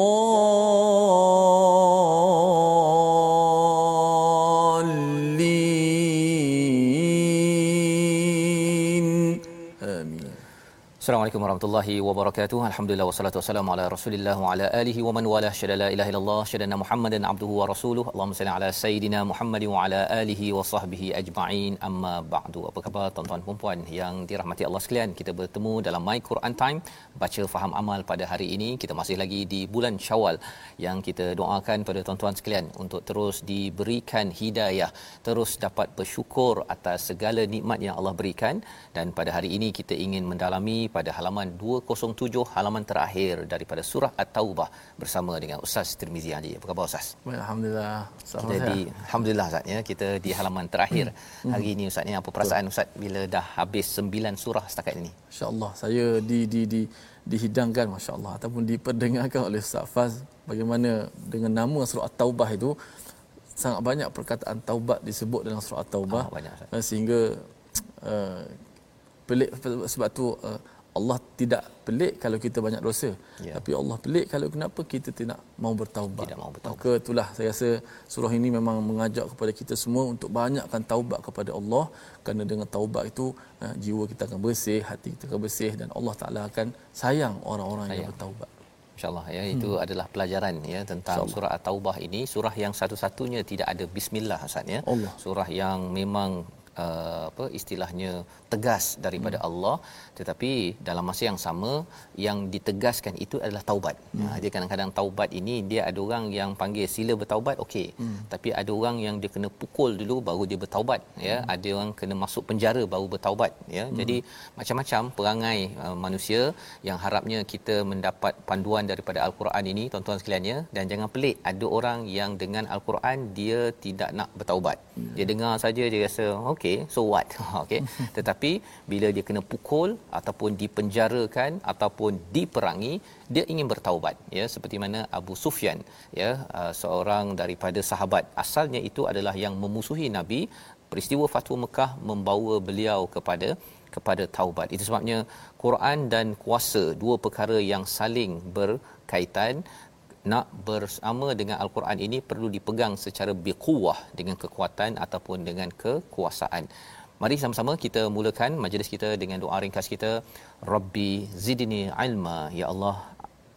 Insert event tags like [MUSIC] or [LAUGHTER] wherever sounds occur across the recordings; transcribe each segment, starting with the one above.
Oh. Assalamualaikum warahmatullahi wabarakatuh. Alhamdulillah wassalatu wassalamu ala Rasulillah wa ala alihi wa man wala syada la ilaha illallah syadana Muhammadan abduhu wa rasuluh. Allahumma salli ala sayidina Muhammad wa ala alihi wa sahbihi ajma'in. Amma ba'du. Apa khabar tuan-tuan dan puan yang dirahmati Allah sekalian? Kita bertemu dalam My Quran Time baca faham amal pada hari ini. Kita masih lagi di bulan Syawal yang kita doakan pada tuan-tuan sekalian untuk terus diberikan hidayah, terus dapat bersyukur atas segala nikmat yang Allah berikan dan pada hari ini kita ingin mendalami pada halaman 207 halaman terakhir daripada surah At-Taubah bersama dengan Ustaz Tirmizi Haji. Apa khabar Ustaz? Alhamdulillah. Kita di alhamdulillah Ustaz ya, kita di halaman terakhir. Hari ini Ustaz ni apa perasaan Ustaz bila dah habis 9 surah setakat ini? Masya-Allah saya di di di dihidangkan masya-Allah ataupun diperdengarkan oleh Ustaz Faz bagaimana dengan nama surah At-Taubah itu. Sangat banyak perkataan taubat disebut dalam surah At-Taubah. Ah, banyak, uh, sehingga uh, pelik sebab tu uh, Allah tidak pelik kalau kita banyak dosa Ya. tapi Allah pelik kalau kenapa kita tidak mau bertaubat Tidak mahu bertaubat. maka itulah saya rasa surah ini memang mengajak kepada kita semua untuk banyakkan taubat kepada Allah kerana dengan taubat itu uh, jiwa kita akan bersih hati kita akan bersih dan Allah Taala akan sayang orang-orang yang Sayang. bertaubat InsyaAllah ya itu hmm. adalah pelajaran ya tentang surah At-Taubah ini surah yang satu-satunya tidak ada bismillah Ustaz ya. Allah. Surah yang memang uh, apa istilahnya tegas daripada hmm. Allah tetapi dalam masa yang sama yang ditegaskan itu adalah taubat. Hmm. Ha, dia kadang-kadang taubat ini dia ada orang yang panggil sila bertaubat okey. Hmm. Tapi ada orang yang dia kena pukul dulu baru dia bertaubat ya. Hmm. Ada orang kena masuk penjara baru bertaubat ya. Hmm. Jadi macam-macam perangai uh, manusia yang harapnya kita mendapat panduan daripada al-Quran ini tuan-tuan sekalian ya dan jangan pelik ada orang yang dengan al-Quran dia tidak nak bertaubat. Hmm. Dia dengar saja dia rasa okey so what? [LAUGHS] Okey [LAUGHS] tetapi bila dia kena pukul ataupun dipenjarakan ataupun diperangi dia ingin bertaubat ya. Seperti mana Abu Sufyan ya uh, seorang daripada sahabat. Asalnya itu adalah yang memusuhi Nabi. Peristiwa Fathu Mekah membawa beliau kepada kepada taubat. Itu sebabnya Quran dan kuasa dua perkara yang saling berkaitan nak bersama dengan al-Quran ini perlu dipegang secara biquwah dengan kekuatan ataupun dengan kekuasaan. Mari sama-sama kita mulakan majlis kita dengan doa ringkas kita. Rabbi zidni ilma. Ya Allah,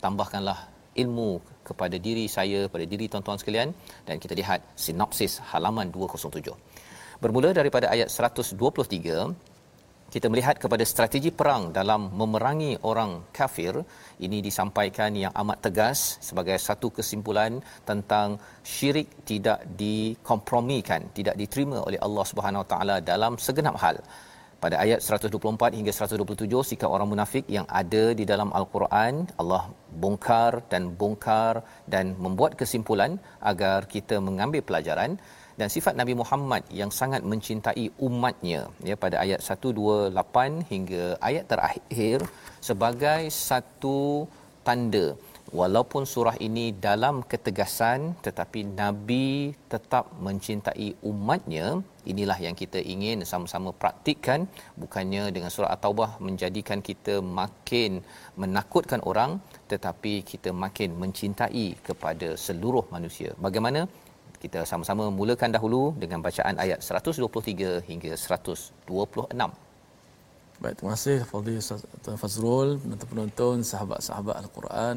tambahkanlah ilmu kepada diri saya, pada diri tuan-tuan sekalian dan kita lihat sinopsis halaman 207. Bermula daripada ayat 123 kita melihat kepada strategi perang dalam memerangi orang kafir. Ini disampaikan yang amat tegas sebagai satu kesimpulan tentang syirik tidak dikompromikan tidak diterima oleh Allah Subhanahu Taala dalam segenap hal. Pada ayat 124 hingga 127 sikap orang munafik yang ada di dalam al-Quran Allah bongkar dan bongkar dan membuat kesimpulan agar kita mengambil pelajaran dan sifat Nabi Muhammad yang sangat mencintai umatnya ya pada ayat 128 hingga ayat terakhir sebagai satu tanda. Walaupun surah ini dalam ketegasan tetapi nabi tetap mencintai umatnya inilah yang kita ingin sama-sama praktikkan. Bukannya dengan surah at-taubah menjadikan kita makin menakutkan orang tetapi kita makin mencintai kepada seluruh manusia. Bagaimana kita sama-sama mulakan dahulu dengan bacaan ayat 123 hingga 126 Baik, terima kasih Fadil Ustaz Fazrul, penonton-penonton, sahabat-sahabat Al-Quran.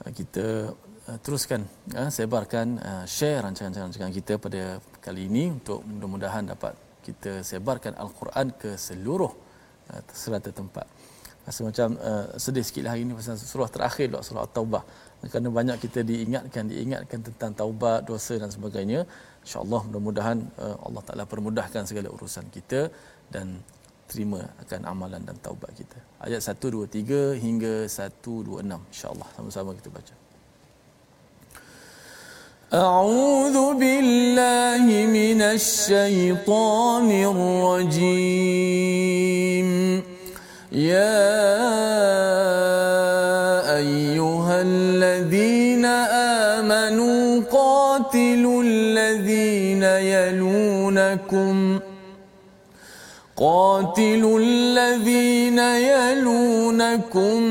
Uh, kita uh, teruskan uh, sebarkan share rancangan-rancangan kita pada kali ini untuk mudah-mudahan dapat kita sebarkan al-Quran ke seluruh serata tempat. Rasa macam uh, sedih sikit lah hari ini pasal surah terakhir surah At-Taubah Kerana banyak kita diingatkan, diingatkan tentang taubat, dosa dan sebagainya. InsyaAllah mudah-mudahan uh, Allah Ta'ala permudahkan segala urusan kita dan terima akan amalan dan taubat kita. Ayat 1 2 3 hingga 1 2 6 insya-Allah sama-sama kita baca. أعوذ بالله من الشيطان الرجيم يا أيها الذين آمنوا قاتلوا الذين يلونكم قاتلوا الذين يلونكم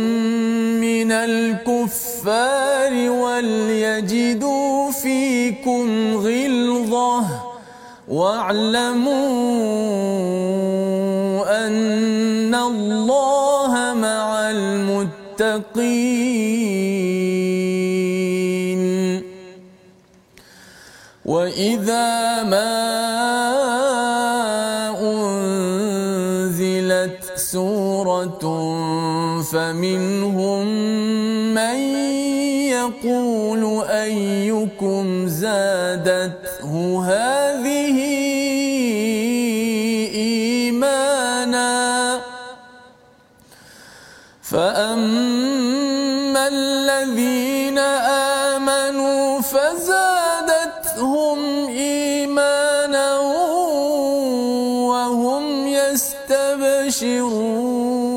من الكفار وليجدوا فيكم غلظة واعلموا أن الله مع المتقين وإذا ما سورة فمنهم من يقول أيكم زادته هذه إيمانا فأما يستبشرون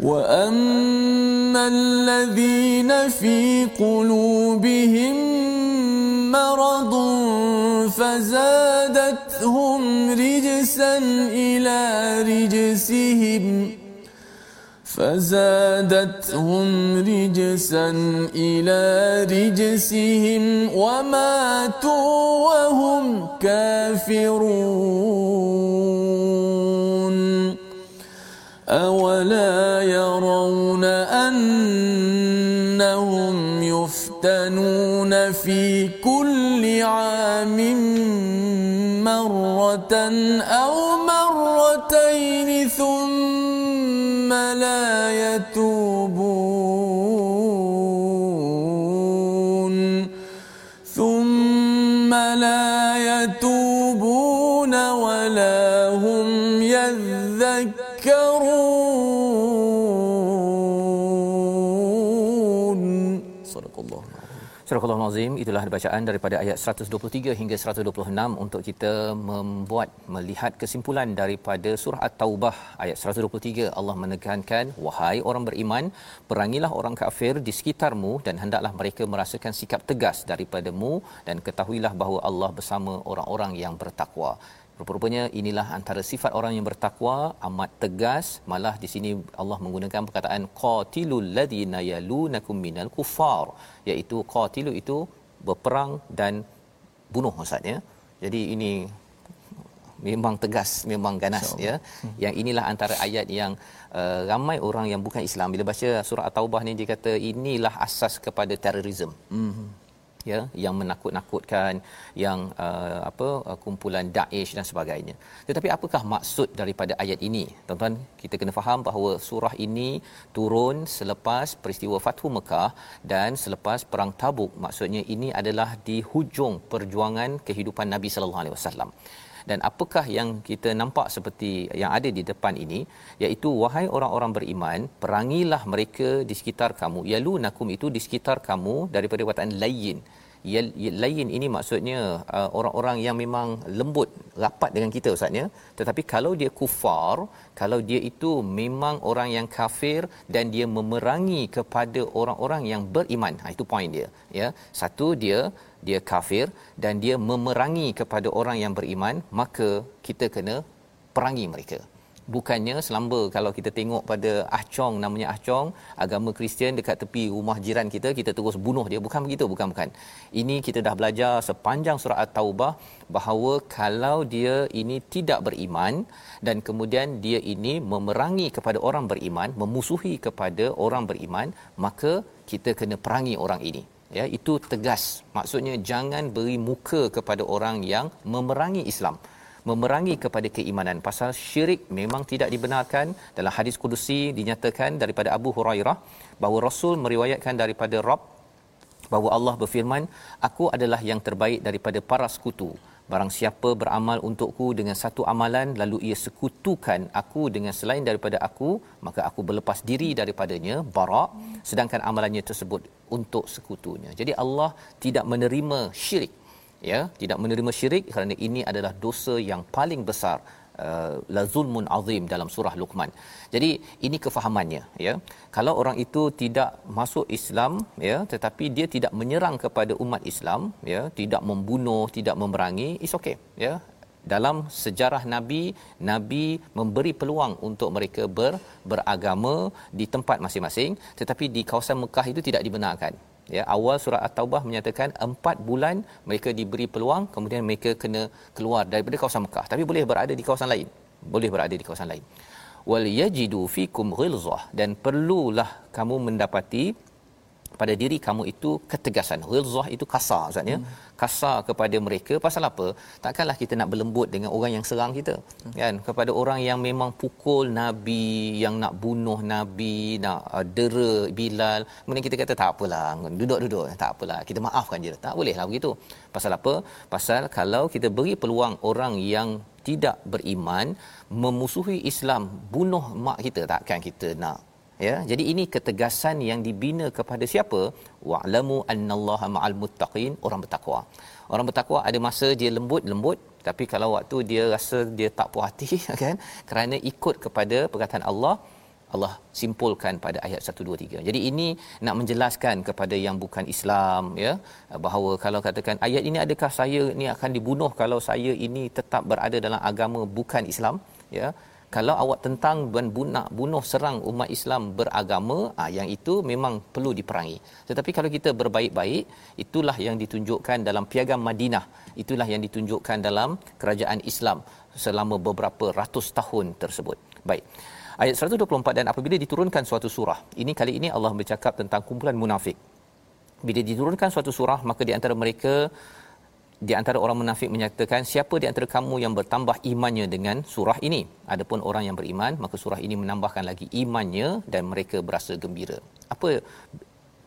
وأما الذين في قلوبهم مرض فزادتهم رجسا إلى رجسهم فزادتهم رجسا إلى رجسهم وماتوا وهم كافرون. أولا يرون أنهم يفتنون في كل عام مرة أو مرتين ثم ولا يتوب. Al-Azim itulah bacaan daripada ayat 123 hingga 126 untuk kita membuat melihat kesimpulan daripada surah At-Taubah ayat 123 Allah menekankan wahai orang beriman perangilah orang kafir di sekitarmu dan hendaklah mereka merasakan sikap tegas daripadamu dan ketahuilah bahawa Allah bersama orang-orang yang bertakwa Rupa-rupanya inilah antara sifat orang yang bertakwa amat tegas. Malah di sini Allah menggunakan perkataan qatilul ladina yalunakum minal kuffar iaitu qatilu itu berperang dan bunuh maksudnya. Jadi ini memang tegas memang ganas ya. Yang inilah antara ayat yang uh, ramai orang yang bukan Islam. Bila baca surah at-taubah ni dia kata inilah asas kepada terorisme mm-hmm ya yang menakut-nakutkan yang uh, apa uh, kumpulan Daesh dan sebagainya. Tetapi apakah maksud daripada ayat ini? Tuan-tuan, kita kena faham bahawa surah ini turun selepas peristiwa Fathu Mekah dan selepas perang Tabuk. Maksudnya ini adalah di hujung perjuangan kehidupan Nabi sallallahu alaihi wasallam. Dan apakah yang kita nampak seperti yang ada di depan ini iaitu wahai orang-orang beriman perangilah mereka di sekitar kamu. Yalu nakum itu di sekitar kamu daripada perkataan layin lain ini maksudnya uh, orang-orang yang memang lembut rapat dengan kita ustaznya tetapi kalau dia kufar kalau dia itu memang orang yang kafir dan dia memerangi kepada orang-orang yang beriman. Ha, itu poin dia ya. Satu dia dia kafir dan dia memerangi kepada orang yang beriman maka kita kena perangi mereka. Bukannya selamba kalau kita tengok pada Ah Chong namanya Ah Chong agama Kristian dekat tepi rumah jiran kita kita terus bunuh dia. Bukan begitu? Bukan bukan. Ini kita dah belajar sepanjang surah at-taubah bahawa kalau dia ini tidak beriman dan kemudian dia ini memerangi kepada orang beriman memusuhi kepada orang beriman maka kita kena perangi orang ini ya itu tegas. Maksudnya jangan beri muka kepada orang yang memerangi Islam memerangi kepada keimanan. Pasal syirik memang tidak dibenarkan. Dalam hadis kudusi dinyatakan daripada Abu Hurairah bahawa Rasul meriwayatkan daripada Rabb bahawa Allah berfirman aku adalah yang terbaik daripada para sekutu barang siapa beramal untukku dengan satu amalan lalu ia sekutukan aku dengan selain daripada aku maka aku berlepas diri daripadanya barak sedangkan amalannya tersebut untuk sekutunya. Jadi Allah tidak menerima syirik ya. Tidak menerima syirik kerana ini adalah dosa yang paling besar uh, la zulmun azim dalam surah luqman. Jadi ini kefahamannya ya. Kalau orang itu tidak masuk Islam ya tetapi dia tidak menyerang kepada umat Islam ya tidak membunuh tidak memerangi is okay ya. Dalam sejarah nabi nabi memberi peluang untuk mereka ber, beragama di tempat masing-masing tetapi di kawasan Mekah itu tidak dibenarkan ya awal surah at-taubah menyatakan 4 bulan mereka diberi peluang kemudian mereka kena keluar daripada kawasan Mekah. Tapi boleh berada di kawasan lain. Boleh berada di kawasan lain. Wal yajidu fikum ghilzah. Dan perlulah kamu mendapati pada diri kamu itu ketegasan. Ghilzah itu kasar maksudnya hmm. kasar kepada mereka. Pasal apa? Takkanlah kita nak berlembut dengan orang yang serang kita hmm. kan? Kepada orang yang memang pukul nabi yang nak bunuh nabi nak uh, dera bilal. Kemudian kita kata tak apalah duduk-duduk. Tak apalah kita maafkan je tak bolehlah begitu. Pasal apa? Pasal kalau kita beri peluang orang yang tidak beriman memusuhi Islam bunuh mak kita takkan kita nak ya jadi ini ketegasan yang dibina kepada siapa? Wa'lamu annallaha ma'al muttaqin. Orang bertakwa. Orang bertakwa ada masa dia lembut lembut. Tapi kalau waktu dia rasa dia tak puas hati [LAUGHS] kan? Kerana ikut kepada perkataan Allah Allah simpulkan pada ayat 1 2 3. Jadi ini nak menjelaskan kepada yang bukan Islam ya bahawa kalau katakan ayat ini adakah saya ni akan dibunuh kalau saya ini tetap berada dalam agama bukan Islam ya kalau awak tentang dan bunuh, bunuh serang umat Islam beragama ah yang itu memang perlu diperangi. Tetapi kalau kita berbaik-baik itulah yang ditunjukkan dalam piagam Madinah. Itulah yang ditunjukkan dalam kerajaan Islam selama beberapa ratus tahun tersebut. Baik. Ayat 124 dan apabila diturunkan suatu surah ini kali ini Allah bercakap tentang kumpulan munafik. Bila diturunkan suatu surah maka di antara mereka di antara orang munafik menyatakan siapa di antara kamu yang bertambah imannya dengan surah ini? Adapun orang yang beriman maka surah ini menambahkan lagi imannya dan mereka berasa gembira. Apa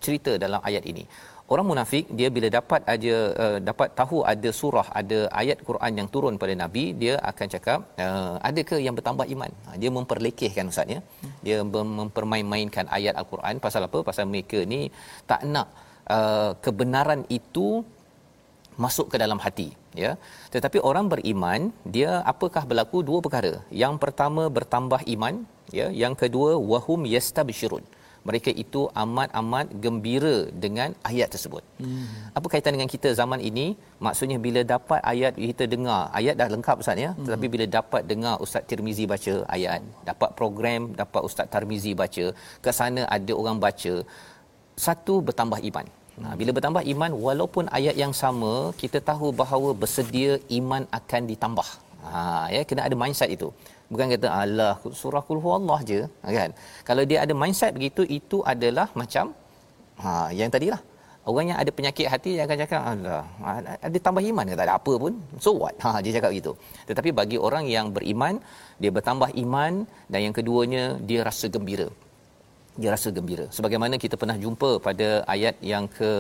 cerita dalam ayat ini? Orang munafik dia bila dapat aja uh, dapat tahu ada surah ada ayat Quran yang turun pada nabi dia akan cakap uh, adakah yang bertambah iman? Ha, dia memperlekehkan ustaz ya. Dia mempermain-mainkan ayat al-Quran. Pasal apa? Pasal mereka ni tak nak uh, kebenaran itu masuk ke dalam hati ya tetapi orang beriman dia apakah berlaku dua perkara yang pertama bertambah iman ya yang kedua wahum yastabshirun mereka itu amat-amat gembira dengan ayat tersebut. Hmm. Apa kaitan dengan kita zaman ini? Maksudnya bila dapat ayat kita dengar, ayat dah lengkap ustaz ya, hmm. tetapi bila dapat dengar ustaz Tirmizi baca ayat, dapat program, dapat ustaz Tarmizi baca, ke sana ada orang baca, satu bertambah iman. Ha, bila bertambah iman walaupun ayat yang sama kita tahu bahawa bersedia iman akan ditambah. Ha ya kena ada mindset itu. Bukan kata Allah surah kul huwallah je kan. Kalau dia ada mindset begitu itu adalah macam ha yang tadilah. Orang yang ada penyakit hati dia akan cakap Allah ada tambah iman ke tak ada apa pun. So what? Ha dia cakap begitu. Tetapi bagi orang yang beriman dia bertambah iman dan yang keduanya dia rasa gembira dia rasa gembira. Sebagaimana kita pernah jumpa pada ayat yang ke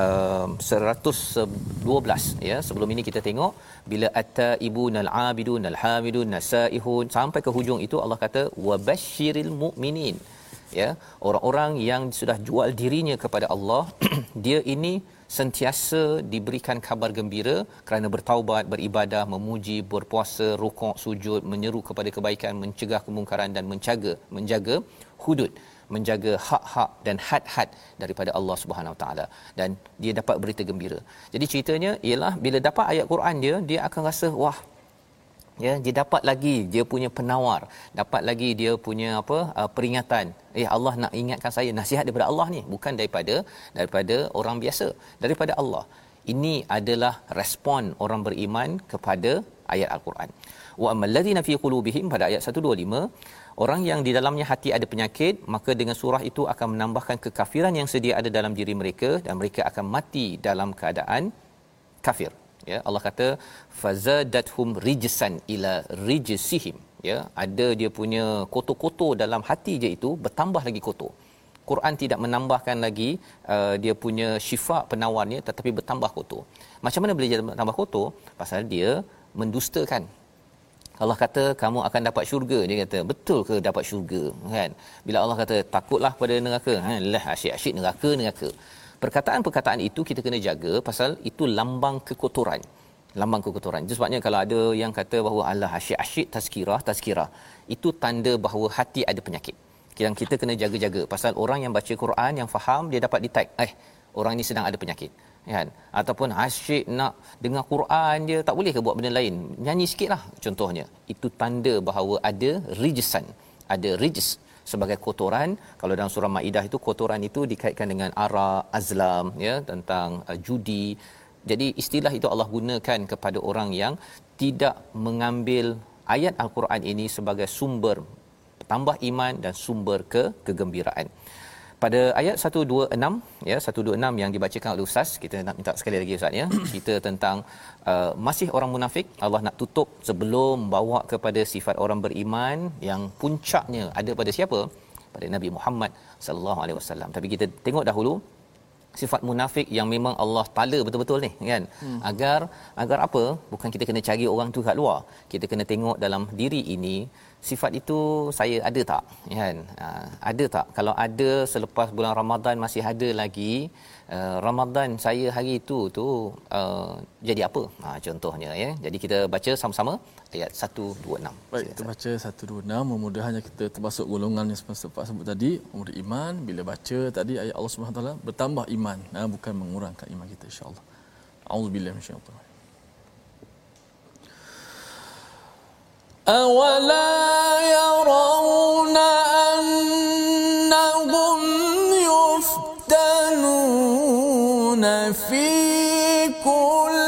uh, 112 ya. Sebelum ini kita tengok bila atta ibunal abidun al hamidun nasaihun sampai ke hujung itu Allah kata wabashiril mu'minin ya. Orang-orang yang sudah jual dirinya kepada Allah [CLEARS THROAT] dia ini sentiasa diberikan kabar gembira kerana bertaubat beribadah memuji berpuasa rukuk sujud menyeru kepada kebaikan mencegah kemungkaran dan menjaga menjaga hudud menjaga hak-hak dan had-had daripada Allah Subhanahu taala. Dan dia dapat berita gembira. Jadi ceritanya ialah bila dapat ayat Quran dia dia akan rasa wah ya dia dapat lagi dia punya penawar. Dapat lagi dia punya apa uh, peringatan. Eh Allah nak ingatkan saya nasihat daripada Allah ni bukan daripada daripada orang biasa daripada Allah. Ini adalah respon orang beriman kepada ayat al-Quran wa ammal ladzina fi qulubihim pada ayat 125 orang yang di dalamnya hati ada penyakit maka dengan surah itu akan menambahkan kekafiran yang sedia ada dalam diri mereka dan mereka akan mati dalam keadaan kafir. Ya Allah kata fazadathum rijsan ila rijsihim. Ya ada dia punya kotor-kotor dalam hati je itu bertambah lagi kotor. Quran tidak menambahkan lagi uh, dia punya syifa penawarnya tetapi bertambah kotor. Macam mana boleh jadi bertambah kotor? Pasal dia mendustakan Allah kata kamu akan dapat syurga dia kata. Betul ke dapat syurga? Kan? Bila Allah kata takutlah pada neraka. Ha lah asyik-asyik neraka neraka. Perkataan-perkataan itu kita kena jaga pasal itu lambang kekotoran. Lambang kekotoran. Itu sebabnya kalau ada yang kata bahawa Allah asyik-asyik tazkirah tazkirah itu tanda bahawa hati ada penyakit. Yang kita kena jaga-jaga. Pasal orang yang baca Quran yang faham dia dapat detect eh orang ini sedang ada penyakit kan? Ataupun asyik nak dengar Quran dia tak boleh ke buat benda lain? Nyanyi sikitlah contohnya. Itu tanda bahawa ada rijsan ada rijs sebagai kotoran. Kalau dalam surah maidah itu kotoran itu dikaitkan dengan arak azlam ya tentang uh, judi. Jadi istilah itu Allah gunakan kepada orang yang tidak mengambil ayat al-Quran ini sebagai sumber tambah iman dan sumber ke kegembiraan pada ayat 126 ya 126 yang dibacakan oleh ustaz kita nak minta sekali lagi ustaz ya [COUGHS] cerita tentang uh, masih orang munafik Allah nak tutup sebelum bawa kepada sifat orang beriman yang puncaknya ada pada siapa? Pada Nabi Muhammad sallallahu alaihi wasallam. Tapi kita tengok dahulu sifat munafik yang memang Allah tala betul-betul ni kan? Hmm. agar agar apa? Bukan kita kena cari orang tu kat luar. Kita kena tengok dalam diri ini sifat itu saya ada tak? Kan? Uh, ada tak? Kalau ada selepas bulan Ramadan masih ada lagi uh, Ramadan saya hari itu tu uh, jadi apa? Ha uh, contohnya ya. Jadi kita baca sama-sama ayat 126 baik kita baca 126 mudah-mudahan kita termasuk golongan yang sempat sebut tadi umur iman. Bila baca tadi ayat Allah Subhanahu taala bertambah iman. Uh, bukan mengurangkan iman kita insyaallah. Auzubillahi minasyaitanir أولا يرون أنهم يفتنون في كل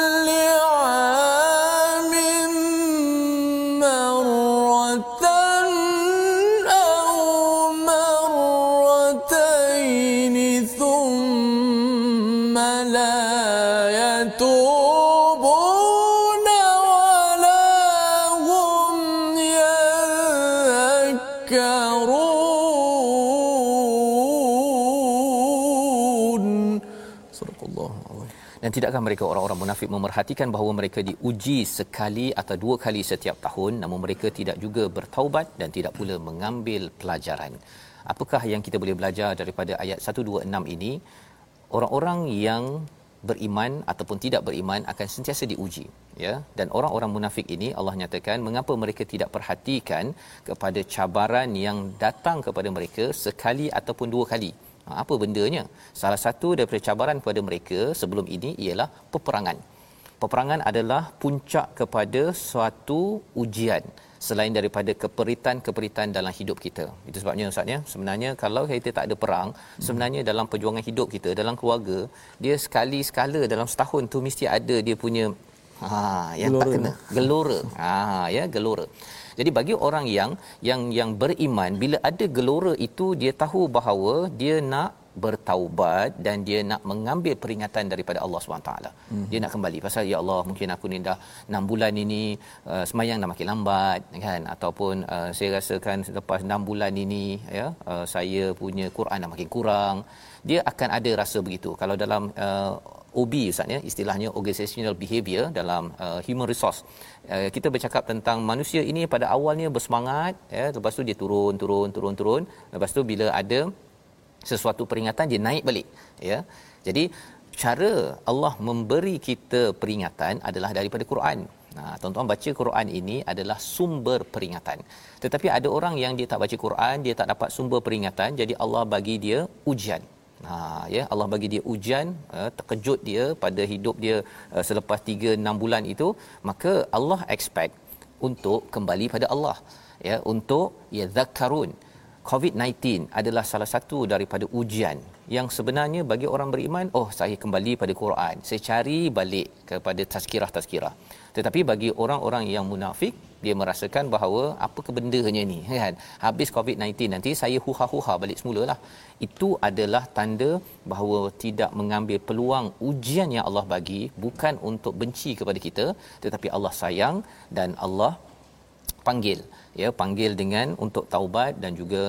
dan tidakkah mereka orang-orang munafik memerhatikan bahawa mereka diuji sekali atau dua kali setiap tahun namun mereka tidak juga bertaubat dan tidak pula mengambil pelajaran? Apakah yang kita boleh belajar daripada ayat 126 ini? Orang-orang yang beriman ataupun tidak beriman akan sentiasa diuji ya. Dan orang-orang munafik ini Allah nyatakan mengapa mereka tidak perhatikan kepada cabaran yang datang kepada mereka sekali ataupun dua kali apa bendanya salah satu daripada cabaran kepada mereka sebelum ini ialah peperangan peperangan adalah puncak kepada suatu ujian selain daripada keperitan-keperitan dalam hidup kita. Itu sebabnya ustaz ya, sebenarnya kalau kita tak ada perang, sebenarnya dalam perjuangan hidup kita, dalam keluarga, dia sekali sekala dalam setahun tu mesti ada dia punya ha yang gelora. tak kena gelora. Ha ya, gelora. Jadi bagi orang yang yang yang beriman bila ada gelora itu dia tahu bahawa dia nak bertaubat dan dia nak mengambil peringatan daripada Allah SWT. Hmm. Dia nak kembali pasal ya Allah mungkin aku ni dah 6 bulan ini uh, semayang dah makin lambat kan ataupun uh, saya rasakan selepas 6 bulan ini ya uh, saya punya Quran dah makin kurang. Dia akan ada rasa begitu. Kalau dalam uh, OB Ustaz ya. Istilahnya organizational behavior dalam uh, human resource. Uh, kita bercakap tentang manusia ini pada awalnya bersemangat ya. Lepas tu dia turun turun turun turun. Lepas tu bila ada sesuatu peringatan dia naik balik ya. Jadi cara Allah memberi kita peringatan adalah daripada Quran. Nah, tuan-tuan baca Quran ini adalah sumber peringatan. Tetapi ada orang yang dia tak baca Quran, dia tak dapat sumber peringatan, jadi Allah bagi dia ujian. Ha ya Allah bagi dia ujian uh, terkejut dia pada hidup dia uh, selepas 3 6 bulan itu maka Allah expect untuk kembali pada Allah ya untuk ya zakarun COVID-19 adalah salah satu daripada ujian yang sebenarnya bagi orang beriman oh saya kembali pada Quran saya cari balik kepada tazkirah-tazkirah tetapi bagi orang-orang yang munafik dia merasakan bahawa apa kebendanya ni kan? Habis covid-19 nanti saya huha-huha balik semulalah. Itu adalah tanda bahawa tidak mengambil peluang ujian yang Allah bagi bukan untuk benci kepada kita tetapi Allah sayang dan Allah panggil ya panggil dengan untuk taubat dan juga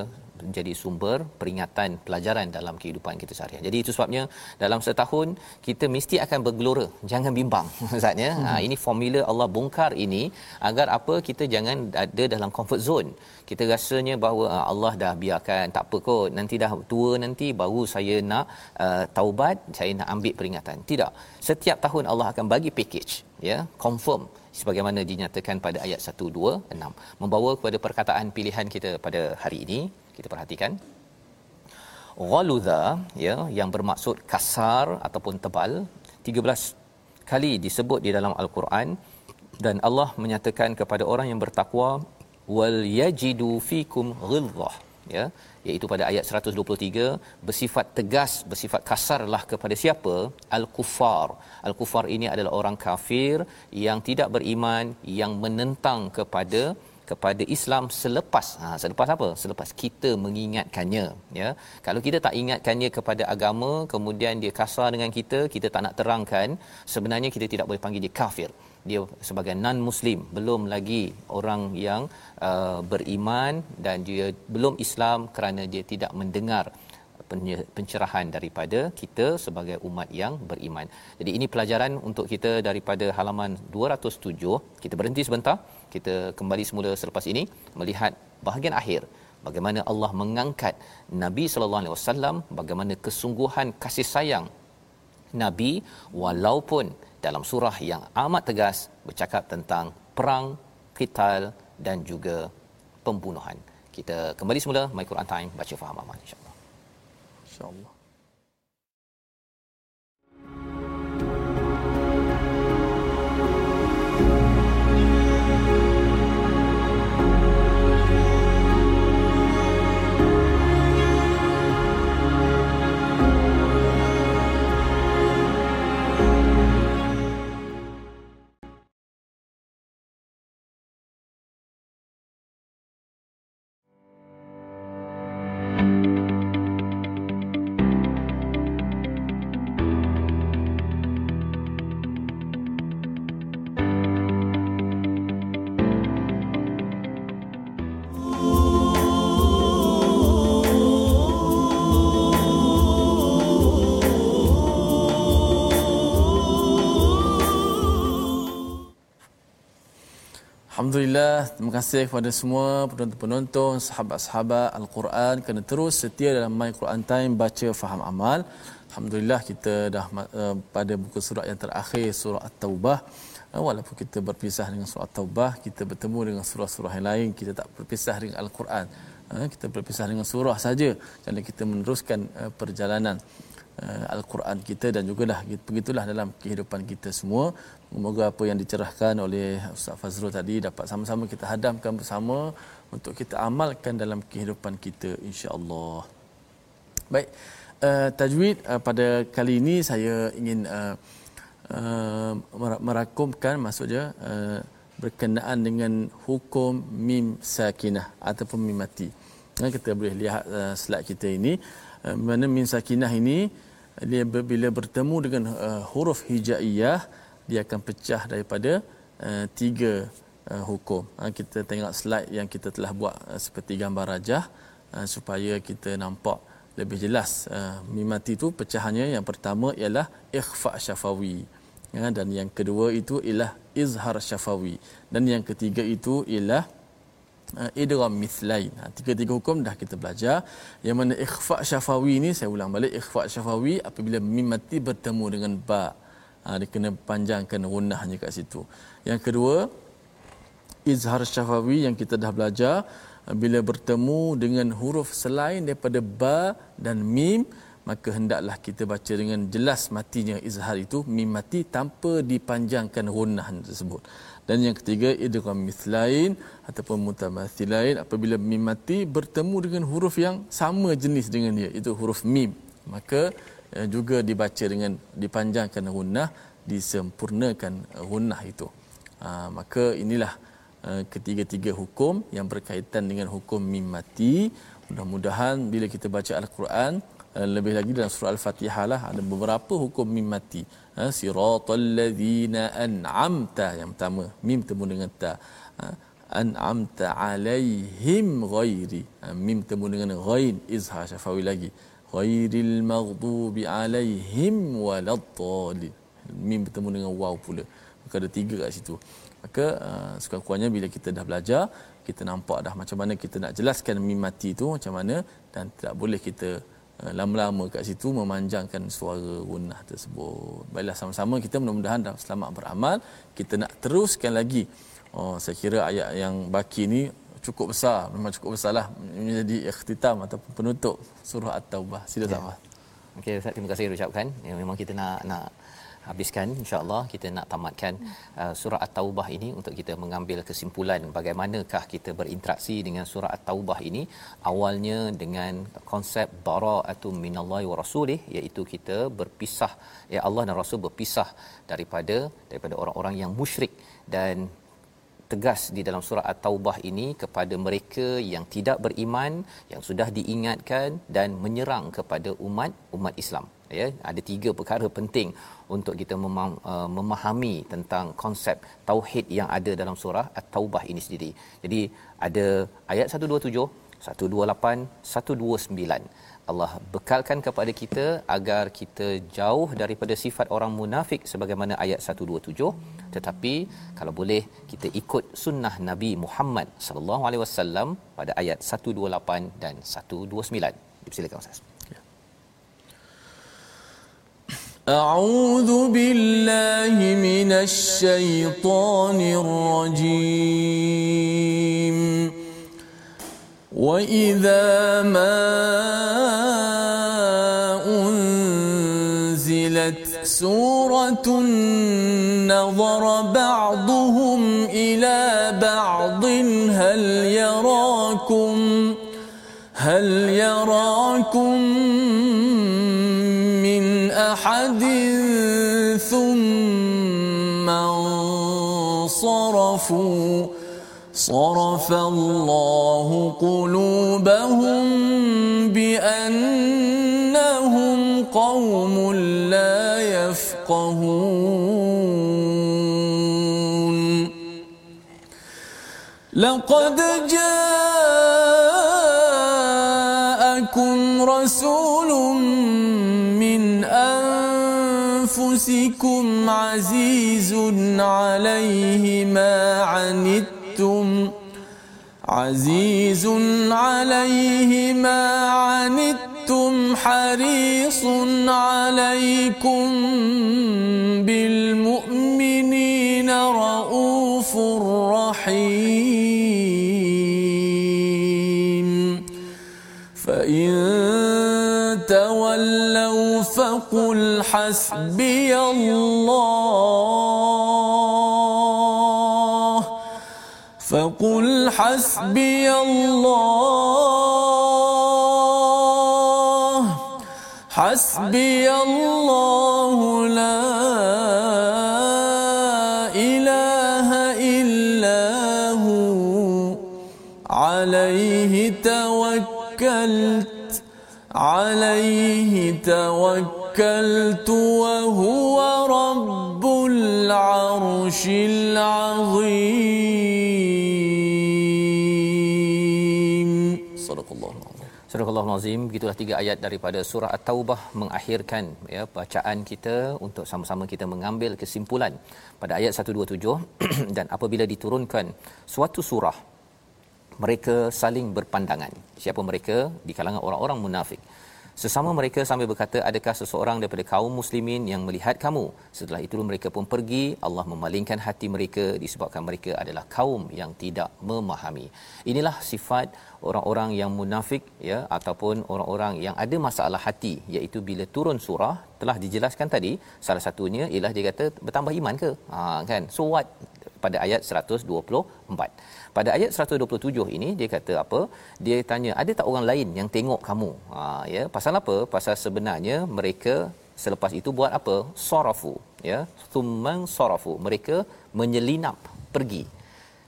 menjadi sumber peringatan pelajaran dalam kehidupan kita seharian. Jadi itu sebabnya dalam setahun kita mesti akan bergelora. Jangan bimbang [LAUGHS] Ustaz ya. Hmm. Ha, ini formula Allah bongkar ini agar apa kita jangan ada dalam comfort zone. Kita rasanya bahawa ha, Allah dah biarkan tak apa kot. Nanti dah tua nanti baru saya nak uh, taubat, saya nak ambil peringatan. Tidak. Setiap tahun Allah akan bagi package ya, confirm sebagaimana dinyatakan pada ayat 126 membawa kepada perkataan pilihan kita pada hari ini kita perhatikan. Ghaludha ya yang bermaksud kasar ataupun tebal 13 kali disebut di dalam al-Quran. Dan Allah menyatakan kepada orang yang bertakwa wal yajidu fikum ghilzah ya iaitu pada ayat 123 bersifat tegas bersifat kasarlah kepada siapa? Al-kuffar al-kuffar ini adalah orang kafir yang tidak beriman yang menentang kepada kepada Islam selepas. Ha selepas apa? Selepas kita mengingatkannya ya. Kalau kita tak ingatkannya kepada agama kemudian dia kasar dengan kita kita tak nak terangkan sebenarnya kita tidak boleh panggil dia kafir. Dia sebagai non muslim belum lagi orang yang uh, beriman dan dia belum Islam kerana dia tidak mendengar pencerahan daripada kita sebagai umat yang beriman. Jadi ini pelajaran untuk kita daripada halaman 207. Kita berhenti sebentar. Kita kembali semula selepas ini melihat bahagian akhir bagaimana Allah mengangkat Nabi sallallahu alaihi wasallam bagaimana kesungguhan kasih sayang Nabi walaupun dalam surah yang amat tegas bercakap tentang perang, qital dan juga pembunuhan. Kita kembali semula My Quran Time baca faham aman insya insyaallah Alhamdulillah, terima kasih kepada semua penonton-penonton, sahabat-sahabat Al-Quran kerana terus setia dalam My Quran Time baca faham amal. Alhamdulillah kita dah uh, pada buku surat yang terakhir surah At-Taubah. Uh, walaupun kita berpisah dengan surah At-Taubah, kita bertemu dengan surah-surah yang lain, kita tak berpisah dengan Al-Quran. Uh, kita berpisah dengan surah saja dan kita meneruskan uh, perjalanan uh, al-Quran kita dan juga dah begitulah dalam kehidupan kita semua. Semoga apa yang dicerahkan oleh Ustaz Fazrul tadi dapat sama-sama kita hadamkan bersama untuk kita amalkan dalam kehidupan kita insya-Allah. Baik. Uh, tajwid uh, pada kali ini saya ingin uh, uh, merakumkan maksudnya uh, berkenaan dengan hukum mim sakinah ataupun mim mati. Kita boleh lihat uh, slide kita ini uh, mana mim sakinah ini dia bila bertemu dengan uh, huruf hijaiyah dia akan pecah daripada uh, tiga uh, hukum. Uh, kita tengok slide yang kita telah buat uh, seperti gambar rajah uh, supaya kita nampak lebih jelas. Uh, mim mati itu pecahannya yang pertama ialah ikhfa syafawi. Ya, dan yang kedua itu ialah izhar syafawi. Dan yang ketiga itu ialah idgham mithlain. Ha, tiga-tiga hukum dah kita belajar. Yang mana ikhfa syafawi ni saya ulang balik ikhfa syafawi apabila mim mati bertemu dengan ba. Ha, dia kena panjangkan gunnahnya kat situ. Yang kedua izhar syafawi yang kita dah belajar bila bertemu dengan huruf selain daripada ba dan mim maka hendaklah kita baca dengan jelas matinya izhar itu mim mati tanpa dipanjangkan gunnah tersebut dan yang ketiga idgham mithlain ataupun mutamathilain apabila mim mati bertemu dengan huruf yang sama jenis dengan dia itu huruf mim. Maka eh, juga dibaca dengan dipanjangkan gunnah disempurnakan gunnah itu. Ha, maka inilah uh, ketiga-tiga hukum yang berkaitan dengan hukum mim mati. Mudah-mudahan bila kita baca al-Quran lebih lagi dalam surah al-Fatihah lah ada beberapa hukum mim mati. Uh, siratal ladzina an'amta yang pertama mim temu dengan ta. Uh, an'amta alaihim ghairi. Uh, mim temu dengan ghain izhar syafawi lagi. Ghairil maghdubi alaihim waladdallin. Mim bertemu dengan waw pula. Maka ada tiga kat situ. Maka uh, sekurang-kurangnya bila kita dah belajar kita nampak dah macam mana kita nak jelaskan mim mati tu macam mana dan tidak boleh kita lama-lama kat situ memanjangkan suara gunnah tersebut. Baiklah sama-sama kita mudah-mudahan dah selamat beramal. Kita nak teruskan lagi. Oh saya kira ayat yang baki ni cukup besar. Memang cukup besarlah. Menjadi ikhtitam ataupun penutup surah at-taubah. Sila ya. sama Okey Ustaz terima kasih ucapkan. Ya, memang kita nak nak habiskan insyaallah kita nak tamatkan uh, surah at-taubah ini untuk kita mengambil kesimpulan bagaimanakah kita berinteraksi dengan surah at-taubah ini. Awalnya dengan konsep bara'atu minallahi wa rasulih iaitu kita berpisah ya Allah dan Rasul berpisah daripada daripada orang-orang yang musyrik dan tegas di dalam surah at-taubah ini kepada mereka yang tidak beriman yang sudah diingatkan dan menyerang kepada umat umat Islam ya ada tiga perkara penting untuk kita uh, memahami tentang konsep tauhid yang ada dalam surah at-taubah ini sendiri. Jadi ada ayat 127 128 129 Allah bekalkan kepada kita agar kita jauh daripada sifat orang munafik sebagaimana ayat 127 tetapi kalau boleh kita ikut sunnah Nabi Muhammad sallallahu alaihi wasallam pada ayat 128 dan 129 silakan Ustaz أعوذ بالله من الشيطان الرجيم. وإذا ما أنزلت سورة نظر بعضهم انصرفوا صرف الله قلوبهم بأنهم قوم لا يفقهون. لقد عزيز عليه ما عنتم. عزيز عليه ما عنتم. حريص عليكم. فقل حسبي الله. فقل حسبي الله. حسبي الله لا إله إلا هو. عليه توكلت عليه توكلت. وهو رب العرش العظيم Surah Al-Azim begitulah tiga ayat daripada surah At-Taubah mengakhirkan ya bacaan kita untuk sama-sama kita mengambil kesimpulan pada ayat 127 [CLEARS THROAT] dan apabila diturunkan suatu surah mereka saling berpandangan siapa mereka di kalangan orang-orang munafik Sesama mereka sambil berkata, adakah seseorang daripada kaum muslimin yang melihat kamu? Setelah itu mereka pun pergi, Allah memalingkan hati mereka disebabkan mereka adalah kaum yang tidak memahami. Inilah sifat orang-orang yang munafik ya ataupun orang-orang yang ada masalah hati iaitu bila turun surah telah dijelaskan tadi salah satunya ialah dia kata bertambah iman ke? Ha kan? So what? Pada ayat 124 pada ayat 127 ini dia kata apa? Dia tanya ada tak orang lain yang tengok kamu? Ha ya. Pasal apa? Pasal sebenarnya mereka selepas itu buat apa? Sarafu ya. Thumman sarafu. Mereka menyelinap pergi.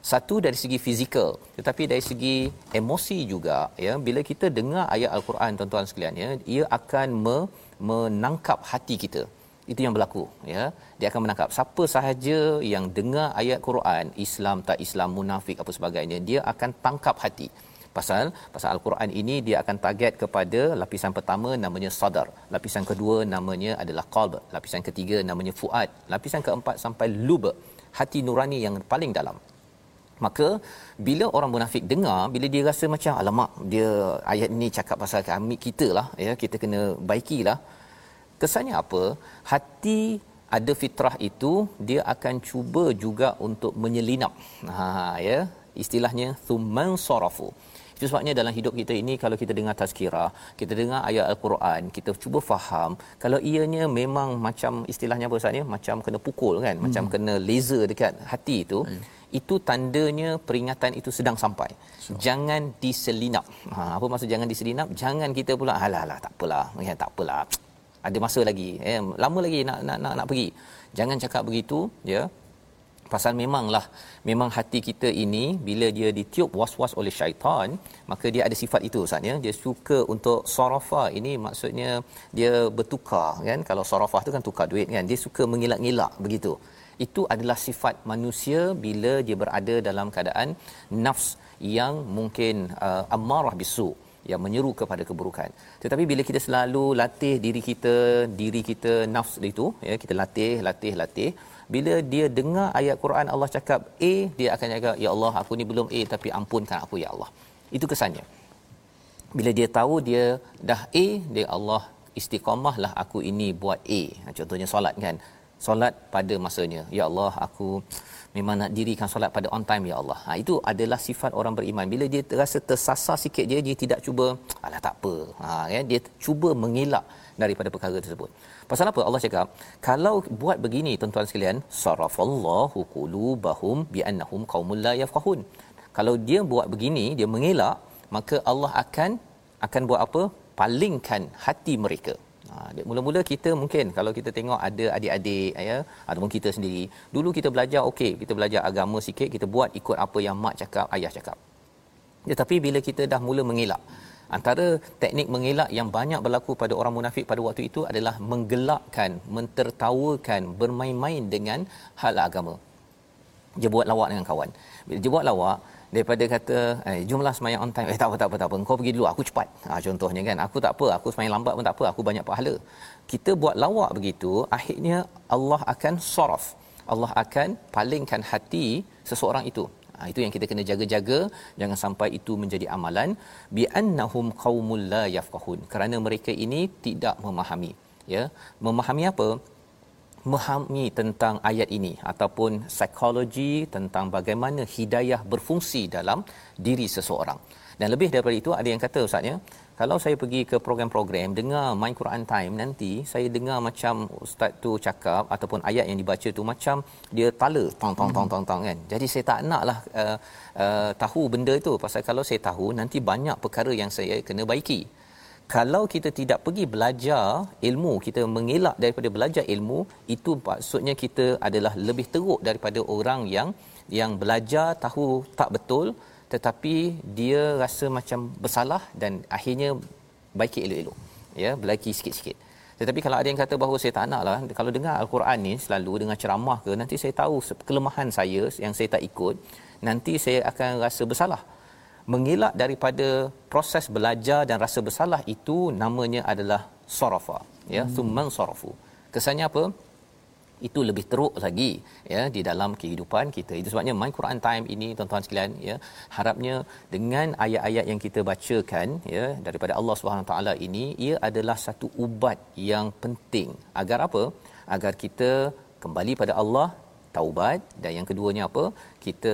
Satu dari segi fizikal tetapi dari segi emosi juga ya. Bila kita dengar ayat al-Quran tuan-tuan sekalian ya ia akan me- menangkap hati kita itu yang berlaku ya. Dia akan menangkap siapa sahaja yang dengar ayat Quran Islam tak Islam munafik apa sebagainya dia akan tangkap hati. Pasal pasal al-Quran ini dia akan target kepada lapisan pertama namanya sadar. Lapisan kedua namanya adalah qalb. Lapisan ketiga namanya fuad. Lapisan keempat sampai lub hati nurani yang paling dalam. Maka bila orang munafik dengar bila dia rasa macam alamak dia ayat ni cakap pasal kami kita lah ya kita kena baikilah kesannya apa hati ada fitrah itu dia akan cuba juga untuk menyelinap ha ya istilahnya thumman sarafu itu sebabnya dalam hidup kita ini kalau kita dengar tazkirah, kita dengar ayat al-Quran, kita cuba faham kalau ianya memang macam istilahnya apa Ustaz macam kena pukul kan, hmm. macam kena laser dekat hati itu, hmm. itu tandanya peringatan itu sedang sampai. So. Jangan diselinap. Ha apa maksud jangan diselinap? Jangan kita pula alah alah tak apalah, ya tak apalah. Ada masa lagi, eh lama lagi nak nak nak, nak pergi. Jangan cakap begitu, ya. Pasal memanglah memang hati kita ini bila dia ditiup was-was oleh syaitan maka dia ada sifat itu Ustaz ya. Dia suka untuk sarafa ini maksudnya dia bertukar kan. Kalau sarafa tu kan tukar duit kan. Dia suka mengilak-ngilak begitu. Itu adalah sifat manusia bila dia berada dalam keadaan nafs yang mungkin uh, amarah bisu yang menyeru kepada keburukan. Tetapi bila kita selalu latih diri kita, diri kita nafs itu, ya kita latih, latih, latih, bila dia dengar ayat Quran Allah cakap A dia akan cakap ya Allah aku ni belum A tapi ampunkan aku ya Allah. Itu kesannya. Bila dia tahu dia dah A dia Allah istiqamahlah aku ini buat A. Contohnya solat kan solat pada masanya ya Allah aku memang nak dirikan solat pada on time ya Allah. Ha itu adalah sifat orang beriman. Bila dia terasa tersasar sikit dia dia tidak cuba alah tak apa. Ha ya dia cuba mengelak daripada perkara tersebut. Pasal apa Allah cakap, kalau buat begini tuan-tuan sekalian, sarafallahu qulubahum biannahum qaumul la yafqahun. Kalau dia buat begini, dia mengelak, maka Allah akan akan buat apa? Palingkan hati mereka. Ha, mula-mula kita mungkin kalau kita tengok ada adik-adik ya ataupun kita sendiri dulu kita belajar okey kita belajar agama sikit kita buat ikut apa yang mak cakap ayah cakap. Tetapi bila kita dah mula mengelak antara teknik mengelak yang banyak berlaku pada orang munafik pada waktu itu adalah menggelakkan mentertawakan bermain-main dengan hal agama. Dia buat lawak dengan kawan. Bila dia buat lawak daripada kata eh jumlah semayang on time. Eh tak apa tak apa tak apa. Kau pergi dulu. Aku cepat. Ha contohnya kan aku tak apa. Aku semayang lambat pun tak apa. Aku banyak pahala. Kita buat lawak begitu akhirnya Allah akan saraf Allah akan palingkan hati seseorang itu. Ha, itu yang kita kena jaga-jaga. Jangan sampai itu menjadi amalan. Bi annahum qaumul la yafqahun. Kerana mereka ini tidak memahami. Ya memahami apa memahami tentang ayat ini ataupun psikologi tentang bagaimana hidayah berfungsi dalam diri seseorang. Dan lebih daripada itu ada yang kata ustaznya kalau saya pergi ke program-program dengar main Quran time nanti saya dengar macam ustaz tu cakap ataupun ayat yang dibaca tu macam dia tala tong tong tong tong tong kan? Jadi saya tak naklah uh, uh, tahu benda itu pasal kalau saya tahu nanti banyak perkara yang saya kena baiki kalau kita tidak pergi belajar ilmu kita mengelak daripada belajar ilmu itu maksudnya kita adalah lebih teruk daripada orang yang yang belajar tahu tak betul tetapi dia rasa macam bersalah dan akhirnya baiki elok-elok. Ya belaki sikit-sikit. Tetapi kalau ada yang kata bahawa saya tak nak lah kalau dengar al-Quran ni selalu dengar ceramah ke nanti saya tahu kelemahan saya yang saya tak ikut nanti saya akan rasa bersalah mengelak daripada proses belajar dan rasa bersalah itu namanya adalah sarafa ya hmm. summan sarafu kesannya apa itu lebih teruk lagi ya di dalam kehidupan kita. Itu sebabnya My Quran Time ini tuan-tuan sekalian ya harapnya dengan ayat-ayat yang kita bacakan ya daripada Allah Subhanahu taala ini ia adalah satu ubat yang penting agar apa? Agar kita kembali pada Allah taubat dan yang keduanya apa? Kita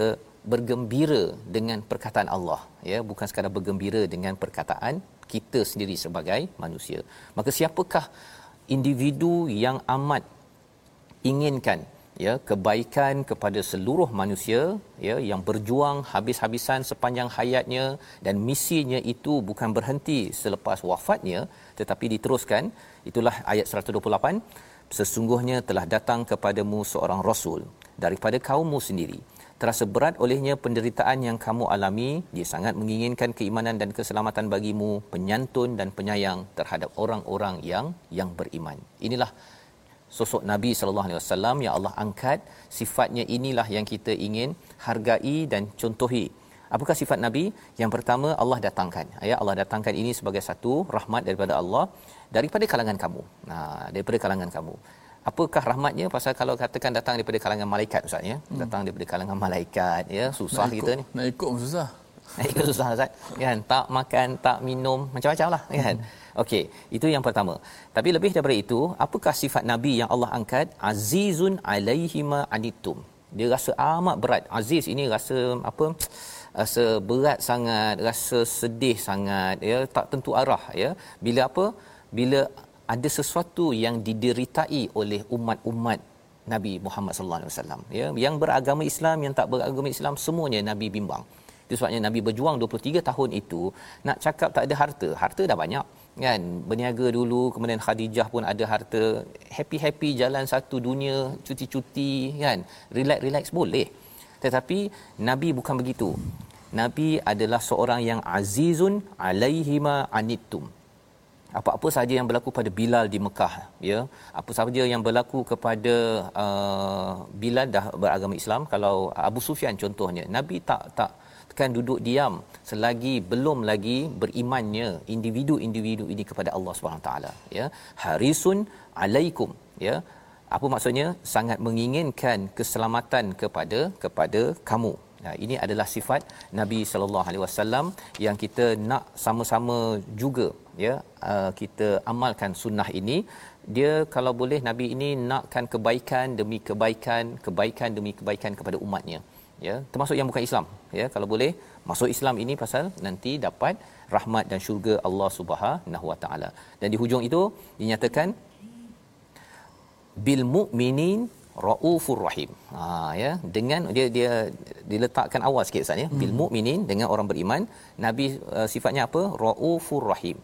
bergembira dengan perkataan Allah ya. Bukan sekadar bergembira dengan perkataan kita sendiri sebagai manusia. Maka siapakah individu yang amat inginkan ya kebaikan kepada seluruh manusia ya yang berjuang habis-habisan sepanjang hayatnya dan misinya itu bukan berhenti selepas wafatnya tetapi diteruskan? Itulah ayat 128 sesungguhnya telah datang kepadamu seorang rasul daripada kaummu sendiri terasa berat olehnya penderitaan yang kamu alami. Dia sangat menginginkan keimanan dan keselamatan bagimu penyantun dan penyayang terhadap orang-orang yang yang beriman. Inilah sosok Nabi sallallahu alaihi wasallam yang Allah angkat. Sifatnya inilah yang kita ingin hargai dan contohi. Apakah sifat nabi? Yang pertama Allah datangkan. Ya Allah datangkan ini sebagai satu rahmat daripada Allah daripada kalangan kamu. Nah daripada kalangan kamu apakah rahmatnya pasal kalau katakan datang daripada kalangan malaikat ustaz ya hmm. datang daripada kalangan malaikat ya susah nak kita ni nak ikut pun susah [LAUGHS] nak ikut susah ustaz kan tak makan tak minum macam-macam lah kan hmm. Okey, itu yang pertama. Tapi lebih daripada itu, apakah sifat Nabi yang Allah angkat? Azizun alaihima anitum. Dia rasa amat berat. Aziz ini rasa apa? Rasa berat sangat, rasa sedih sangat, ya, tak tentu arah, ya. Bila apa? Bila ada sesuatu yang dideritai oleh umat-umat Nabi Muhammad sallallahu alaihi wasallam. Ya yang beragama Islam yang tak beragama Islam semuanya Nabi bimbang. Itu sebabnya Nabi berjuang 23 tahun itu nak cakap tak ada harta. Harta dah banyak kan? Berniaga dulu kemudian Khadijah pun ada harta. Happy-happy jalan satu dunia cuti-cuti kan? Relax-relax boleh. Tetapi nabi bukan begitu. Nabi adalah seorang yang azizun alaihima anittum apa-apa saja yang berlaku pada Bilal di Mekah ya. Apa saja yang berlaku kepada uh, Bilal dah beragama Islam. Kalau Abu Sufyan contohnya nabi tak tak kan duduk diam selagi belum lagi berimannya individu-individu ini kepada Allah Subhanahu taala ya. Harisun alaikum ya. Apa maksudnya? Sangat menginginkan keselamatan kepada kepada kamu. Nah, ini adalah sifat Nabi sallallahu alaihi wasallam yang kita nak sama-sama juga ya uh, kita amalkan sunnah ini. Dia kalau boleh Nabi ini nakkan kebaikan demi kebaikan kebaikan demi kebaikan kepada umatnya. Ya termasuk yang bukan Islam. Ya kalau boleh masuk Islam ini pasal nanti dapat rahmat dan syurga Allah Subhanahu Wa Taala. Dan di hujung itu dinyatakan bil mukminin raufur rahim. Ha ya dengan dia dia diletakkan awal sikit Ustaz ya. Hmm. bil mukminin dengan orang beriman. Nabi uh, sifatnya apa? Raufur rahim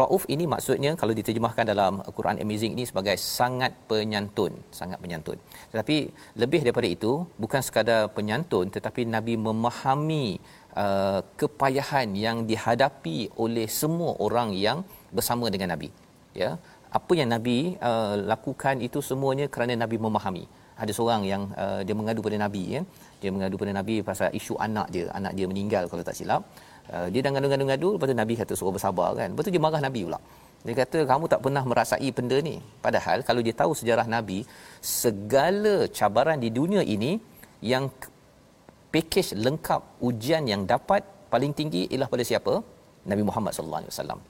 Rauf ini maksudnya kalau diterjemahkan dalam Quran Amazing ini sebagai sangat penyantun, sangat penyantun. Tetapi lebih daripada itu, bukan sekadar penyantun tetapi Nabi memahami uh, kepayahan yang dihadapi oleh semua orang yang bersama dengan Nabi. Ya. Apa yang Nabi uh, lakukan itu semuanya kerana Nabi memahami. Ada seorang yang uh, dia mengadu pada Nabi ya. Dia mengadu pada Nabi pasal isu anak dia, anak dia meninggal kalau tak silap. Uh, dia dah ngadu-ngadu lepas tu Nabi kata suruh bersabar kan. Lepas tu dia marah Nabi pula. Dia kata kamu tak pernah merasai benda ni. Padahal kalau dia tahu sejarah Nabi segala cabaran di dunia ini yang package lengkap ujian yang dapat paling tinggi ialah pada siapa? Nabi Muhammad sallallahu alaihi wasallam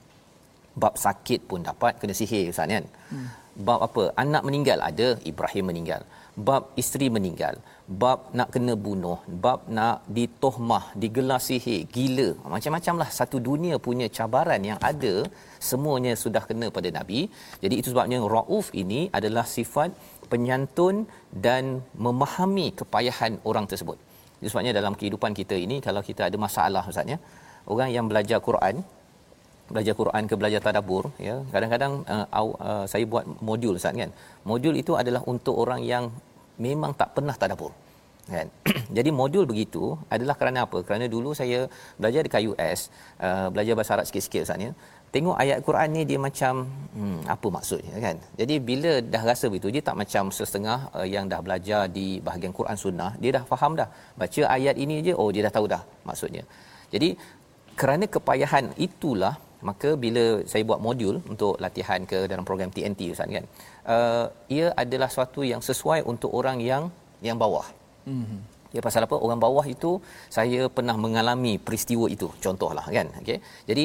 bab sakit pun dapat kena sihir ustaz kan? Hmm. bab apa? Anak meninggal ada Ibrahim meninggal. Bab isteri meninggal. Bab nak kena bunuh. Bab nak ditohmah digelar sihir. Gila. Macam-macamlah. Satu dunia punya cabaran yang ada semuanya sudah kena pada nabi. Jadi itu sebabnya rauf ini adalah sifat penyantun dan memahami kepayahan orang tersebut. Itu sebabnya dalam kehidupan kita ini kalau kita ada masalah ustaz ya orang yang belajar Quran belajar Quran ke belajar tadabbur ya. Kadang-kadang uh, uh, saya buat modul ustaz kan. Modul itu adalah untuk orang yang memang tak pernah tadabbur kan. [CLEARS THROAT] Jadi modul begitu adalah kerana apa? Kerana dulu saya belajar dekat US uh, belajar bahasa Arab sikit-sikit ustaz ya. Tengok ayat Quran ni dia macam hmm, apa maksudnya kan. Jadi bila dah rasa begitu dia tak macam setengah uh, yang dah belajar di bahagian Quran sunnah dia dah faham dah. Baca ayat ini je oh dia dah tahu dah maksudnya. Jadi kerana kepayahan itulah maka bila saya buat modul untuk latihan ke dalam program TNT Ustaz kan uh, ia adalah sesuatu yang sesuai untuk orang yang yang bawah hmm Ya pasal apa? Orang bawah itu saya pernah mengalami peristiwa itu. Contohlah kan. Okey. Jadi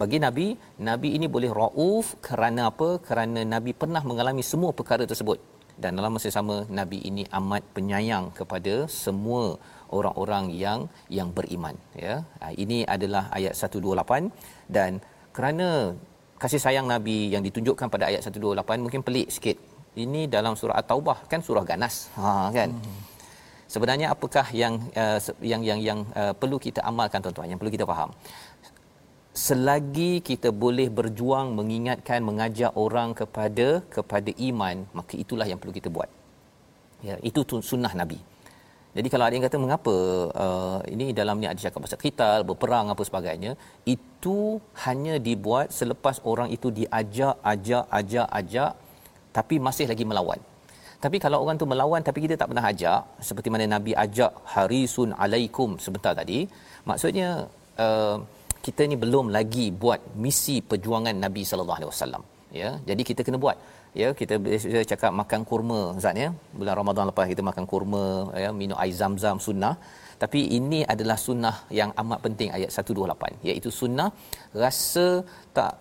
bagi nabi, nabi ini boleh rauf kerana apa? Kerana nabi pernah mengalami semua perkara tersebut. Dan dalam masa sama nabi ini amat penyayang kepada semua orang-orang yang yang beriman ya. Ha, ini adalah ayat 128 dan kerana kasih sayang nabi yang ditunjukkan pada ayat 128 mungkin pelik sikit. Ini dalam surah At-Taubah kan surah ganas. Ha kan. Hmm sebenarnya apakah yang uh, yang yang yang uh, perlu kita amalkan tuan-tuan yang perlu kita faham selagi kita boleh berjuang mengingatkan mengajak orang kepada kepada iman maka itulah yang perlu kita buat ya itu sunnah nabi jadi kalau ada yang kata mengapa uh, ini dalam ni ada cakap pasal qital berperang apa sebagainya itu hanya dibuat selepas orang itu diajak ajak ajak ajak tapi masih lagi melawan. Tapi kalau orang tu melawan tapi kita tak pernah ajak seperti mana nabi ajak harisun alaikum sebentar tadi maksudnya uh, kita ni belum lagi buat misi perjuangan nabi sallallahu alaihi wasallam. Ya jadi kita kena buat ya kita biasa cakap makan kurma Ustaz ya bulan Ramadan lepas kita makan kurma ya minum air zam-zam sunnah tapi ini adalah sunnah yang amat penting ayat 128 iaitu sunnah rasa tak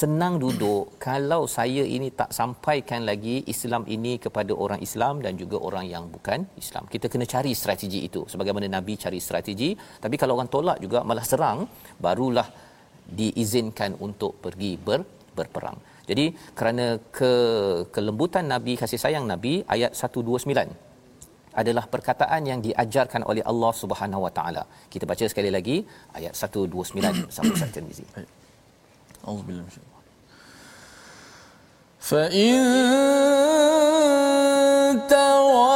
senang duduk kalau saya ini tak sampaikan lagi Islam ini kepada orang Islam dan juga orang yang bukan Islam. Kita kena cari strategi itu sebagaimana Nabi cari strategi. Tapi kalau orang tolak juga malah serang, barulah diizinkan untuk pergi ber, berperang. Jadi kerana ke kelembutan Nabi kasih sayang Nabi ayat 129 adalah perkataan yang diajarkan oleh Allah Subhanahu Wa Taala. Kita baca sekali lagi ayat 129 [COUGHS] sampai Ustaz Tirmizi. أعوذ بالله من الشيطان فإن تولوا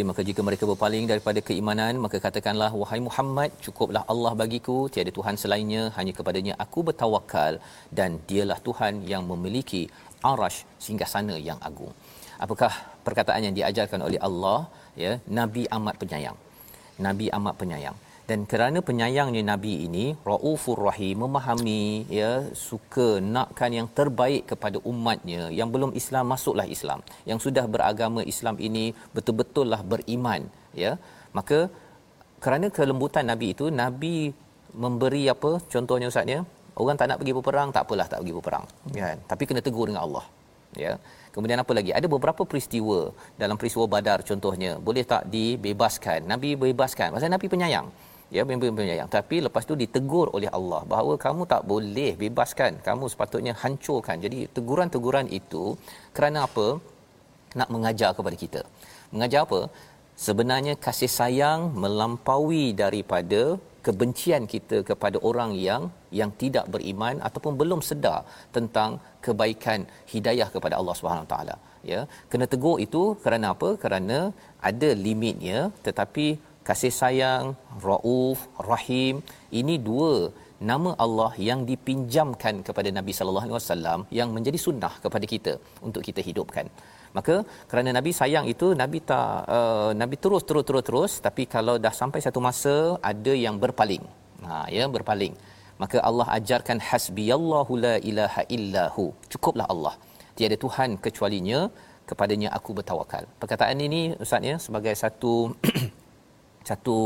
azim maka jika mereka berpaling daripada keimanan maka katakanlah wahai Muhammad cukuplah Allah bagiku. Tiada tuhan selainnya. Hanya kepadanya aku bertawakal dan dialah Tuhan yang memiliki arash sana yang agung. Apakah perkataan yang diajarkan oleh Allah ya nabi amat penyayang? Nabi amat penyayang dan kerana penyayangnya nabi ini raufur rahim memahami ya suka nakkan yang terbaik kepada umatnya yang belum Islam masuklah Islam. Yang sudah beragama Islam ini betul-betullah beriman ya. Maka kerana kelembutan nabi itu nabi memberi apa? Contohnya ustaz ya. Orang tak nak pergi berperang tak apalah tak pergi berperang kan? Tapi kena tegur dengan Allah ya. Kemudian apa lagi? Ada beberapa peristiwa dalam peristiwa badar contohnya. Boleh tak dibebaskan? Nabi bebaskan. Pasal nabi penyayang ya memang penyayang tapi lepas tu ditegur oleh Allah bahawa kamu tak boleh bebaskan kamu sepatutnya hancurkan. Jadi teguran-teguran itu kerana apa? Nak mengajar kepada kita. Mengajar apa? Sebenarnya kasih sayang melampaui daripada kebencian kita kepada orang yang yang tidak beriman ataupun belum sedar tentang kebaikan hidayah kepada Allah Subhanahu taala. Ya kena tegur itu kerana apa? Kerana ada limitnya tetapi kasih sayang, rauf, rahim, ini dua nama Allah yang dipinjamkan kepada Nabi sallallahu alaihi wasallam yang menjadi sunnah kepada kita untuk kita hidupkan. Maka kerana Nabi sayang itu Nabi tak uh, Nabi terus terus terus terus tapi kalau dah sampai satu masa ada yang berpaling. Ha ya berpaling. Maka Allah ajarkan hasbiyallahu la ilaha illahu. Cukuplah Allah. Tiada tuhan kecualinya kepadanya aku bertawakal. Perkataan ini ustaz ya sebagai satu [CLEARS THROAT] satu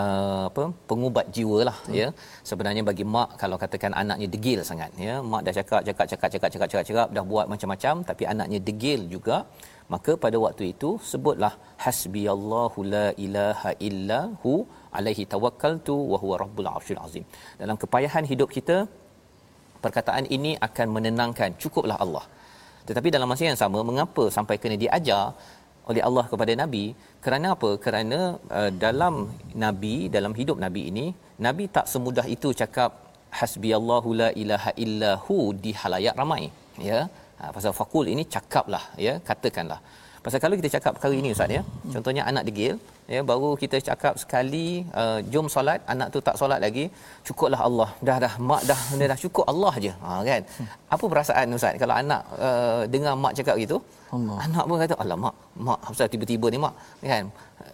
uh, apa pengubat jiwa lah hmm. ya. Sebenarnya bagi mak kalau katakan anaknya degil sangat ya. Mak dah cakap cakap cakap cakap cakap cakap, cakap dah buat macam-macam tapi anaknya degil juga maka pada waktu itu sebutlah hasbiyallahu la ilaha illa hu alaihi tawakkaltu wa huwa rabbul arsyil azim. Dalam kepayahan hidup kita perkataan ini akan menenangkan cukuplah Allah. Tetapi dalam masa yang sama mengapa sampai kena diajar oleh Allah kepada nabi. Kerana apa? Kerana uh, dalam nabi dalam hidup nabi ini nabi tak semudah itu cakap hasbiyallahu la ilaha illa hu di halayak ramai. Ya? Ha, pasal fakul ini cakaplah ya? Katakanlah pasal kalau kita cakap perkara ini ustaz ya. Contohnya anak degil ya baru kita cakap sekali uh, jom solat anak tu tak solat lagi cukuplah Allah. Dah dah mak dah dah, dah cukup Allah aja ha kan? Apa perasaan ustaz kalau anak uh, dengar mak cakap gitu? Allah. Anak pun kata Allah mak mak apa tiba-tiba ni mak kan?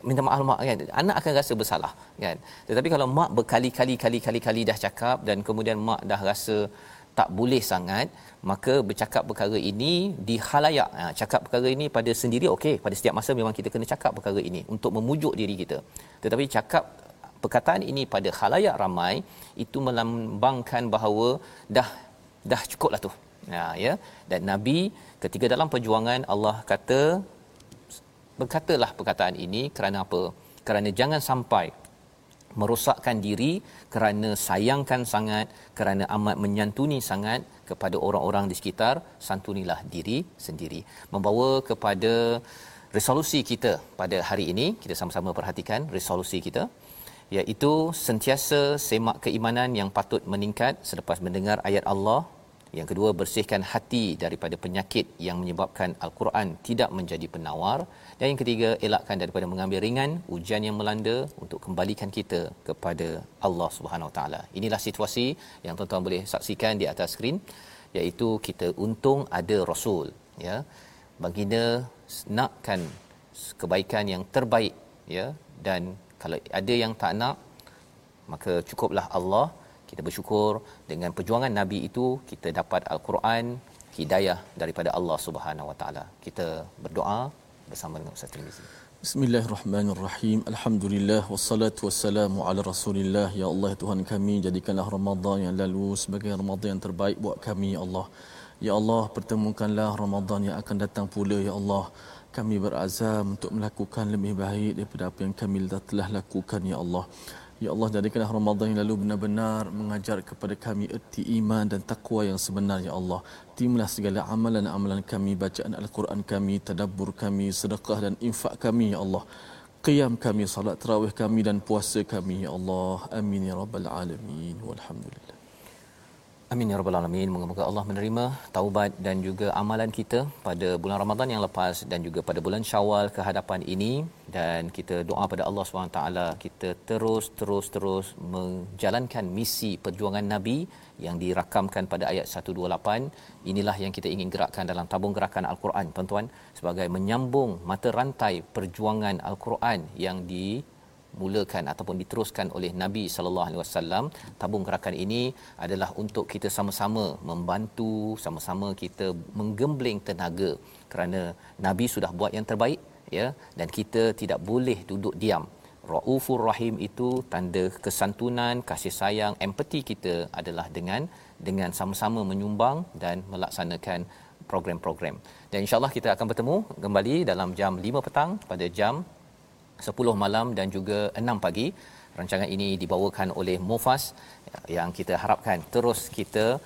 Minta maaf mak kan? Anak akan rasa bersalah kan? Tetapi kalau mak berkali-kali kali-kali kali dah cakap dan kemudian mak dah rasa tak boleh sangat maka bercakap perkara ini di halayak ha, cakap perkara ini pada sendiri okey pada setiap masa memang kita kena cakap perkara ini untuk memujuk diri kita. Tetapi cakap perkataan ini pada halayak ramai itu melambangkan bahawa dah dah cukuplah tu. Ya ya. Dan nabi ketika dalam perjuangan Allah kata berkatalah perkataan ini kerana apa? Kerana jangan sampai merosakkan diri kerana sayangkan sangat kerana amat menyantuni sangat kepada orang-orang di sekitar santunilah diri sendiri. Membawa kepada resolusi kita pada hari ini kita sama-sama perhatikan resolusi kita iaitu sentiasa semak keimanan yang patut meningkat selepas mendengar ayat Allah yang kedua bersihkan hati daripada penyakit yang menyebabkan al-Quran tidak menjadi penawar dan yang ketiga elakkan daripada mengambil ringan ujian yang melanda untuk kembalikan kita kepada Allah Subhanahu Wa Taala. Inilah situasi yang tuan-tuan boleh saksikan di atas skrin iaitu kita untung ada rasul ya. Baginda nakkan kebaikan yang terbaik ya dan kalau ada yang tak nak maka cukuplah Allah kita bersyukur dengan perjuangan nabi itu kita dapat al-Quran hidayah daripada Allah Subhanahu Wa Taala. Kita berdoa bersama dengan Ustaz Tirmizi. Bismillahirrahmanirrahim. Alhamdulillah wassalatu wassalamu ala Rasulillah. Ya Allah ya Tuhan kami jadikanlah Ramadan yang lalu sebagai Ramadan yang terbaik buat kami ya Allah. Ya Allah pertemukanlah Ramadan yang akan datang pula ya Allah. Kami berazam untuk melakukan lebih baik daripada apa yang kami telah lakukan ya Allah. Ya Allah jadikanlah Ramadan yang lalu benar-benar mengajar kepada kami erti iman dan takwa yang sebenar ya Allah. Timlah segala amalan-amalan kami, bacaan Al-Quran kami, tadabbur kami, sedekah dan infak kami ya Allah. Qiyam kami, salat tarawih kami dan puasa kami ya Allah. Amin ya rabbal alamin. Walhamdulillah. Amin ya rabbal alamin. Moga-moga Allah menerima taubat dan juga amalan kita pada bulan Ramadan yang lepas dan juga pada bulan Syawal ke hadapan ini. Dan kita doa pada Allah SWT kita terus terus terus menjalankan misi perjuangan Nabi yang dirakamkan pada ayat 128 inilah yang kita ingin gerakkan dalam tabung gerakan Al-Quran tuan-tuan. Sebagai menyambung mata rantai perjuangan Al-Quran yang di mulakan ataupun diteruskan oleh Nabi sallallahu alaihi wasallam tabung gerakan ini adalah untuk kita sama-sama membantu sama-sama kita menggembleng tenaga kerana Nabi sudah buat yang terbaik ya dan kita tidak boleh duduk diam Raufur Rahim itu tanda kesantunan, kasih sayang, empati kita adalah dengan dengan sama-sama menyumbang dan melaksanakan program-program. Dan insya-Allah kita akan bertemu kembali dalam jam 5 petang pada jam 10 malam dan juga 6 pagi. Rancangan ini dibawakan oleh Mufas yang kita harapkan terus kita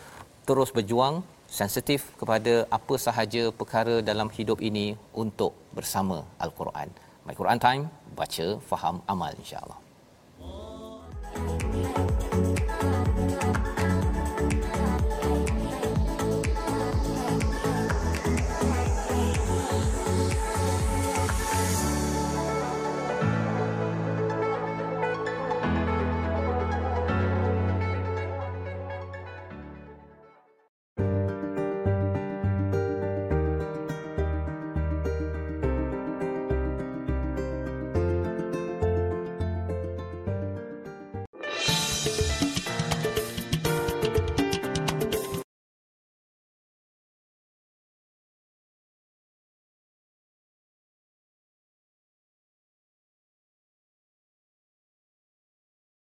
terus berjuang sensitif kepada apa sahaja perkara dalam hidup ini untuk bersama Al-Quran. My Quran Time, baca, faham, amal insya-Allah. Oh.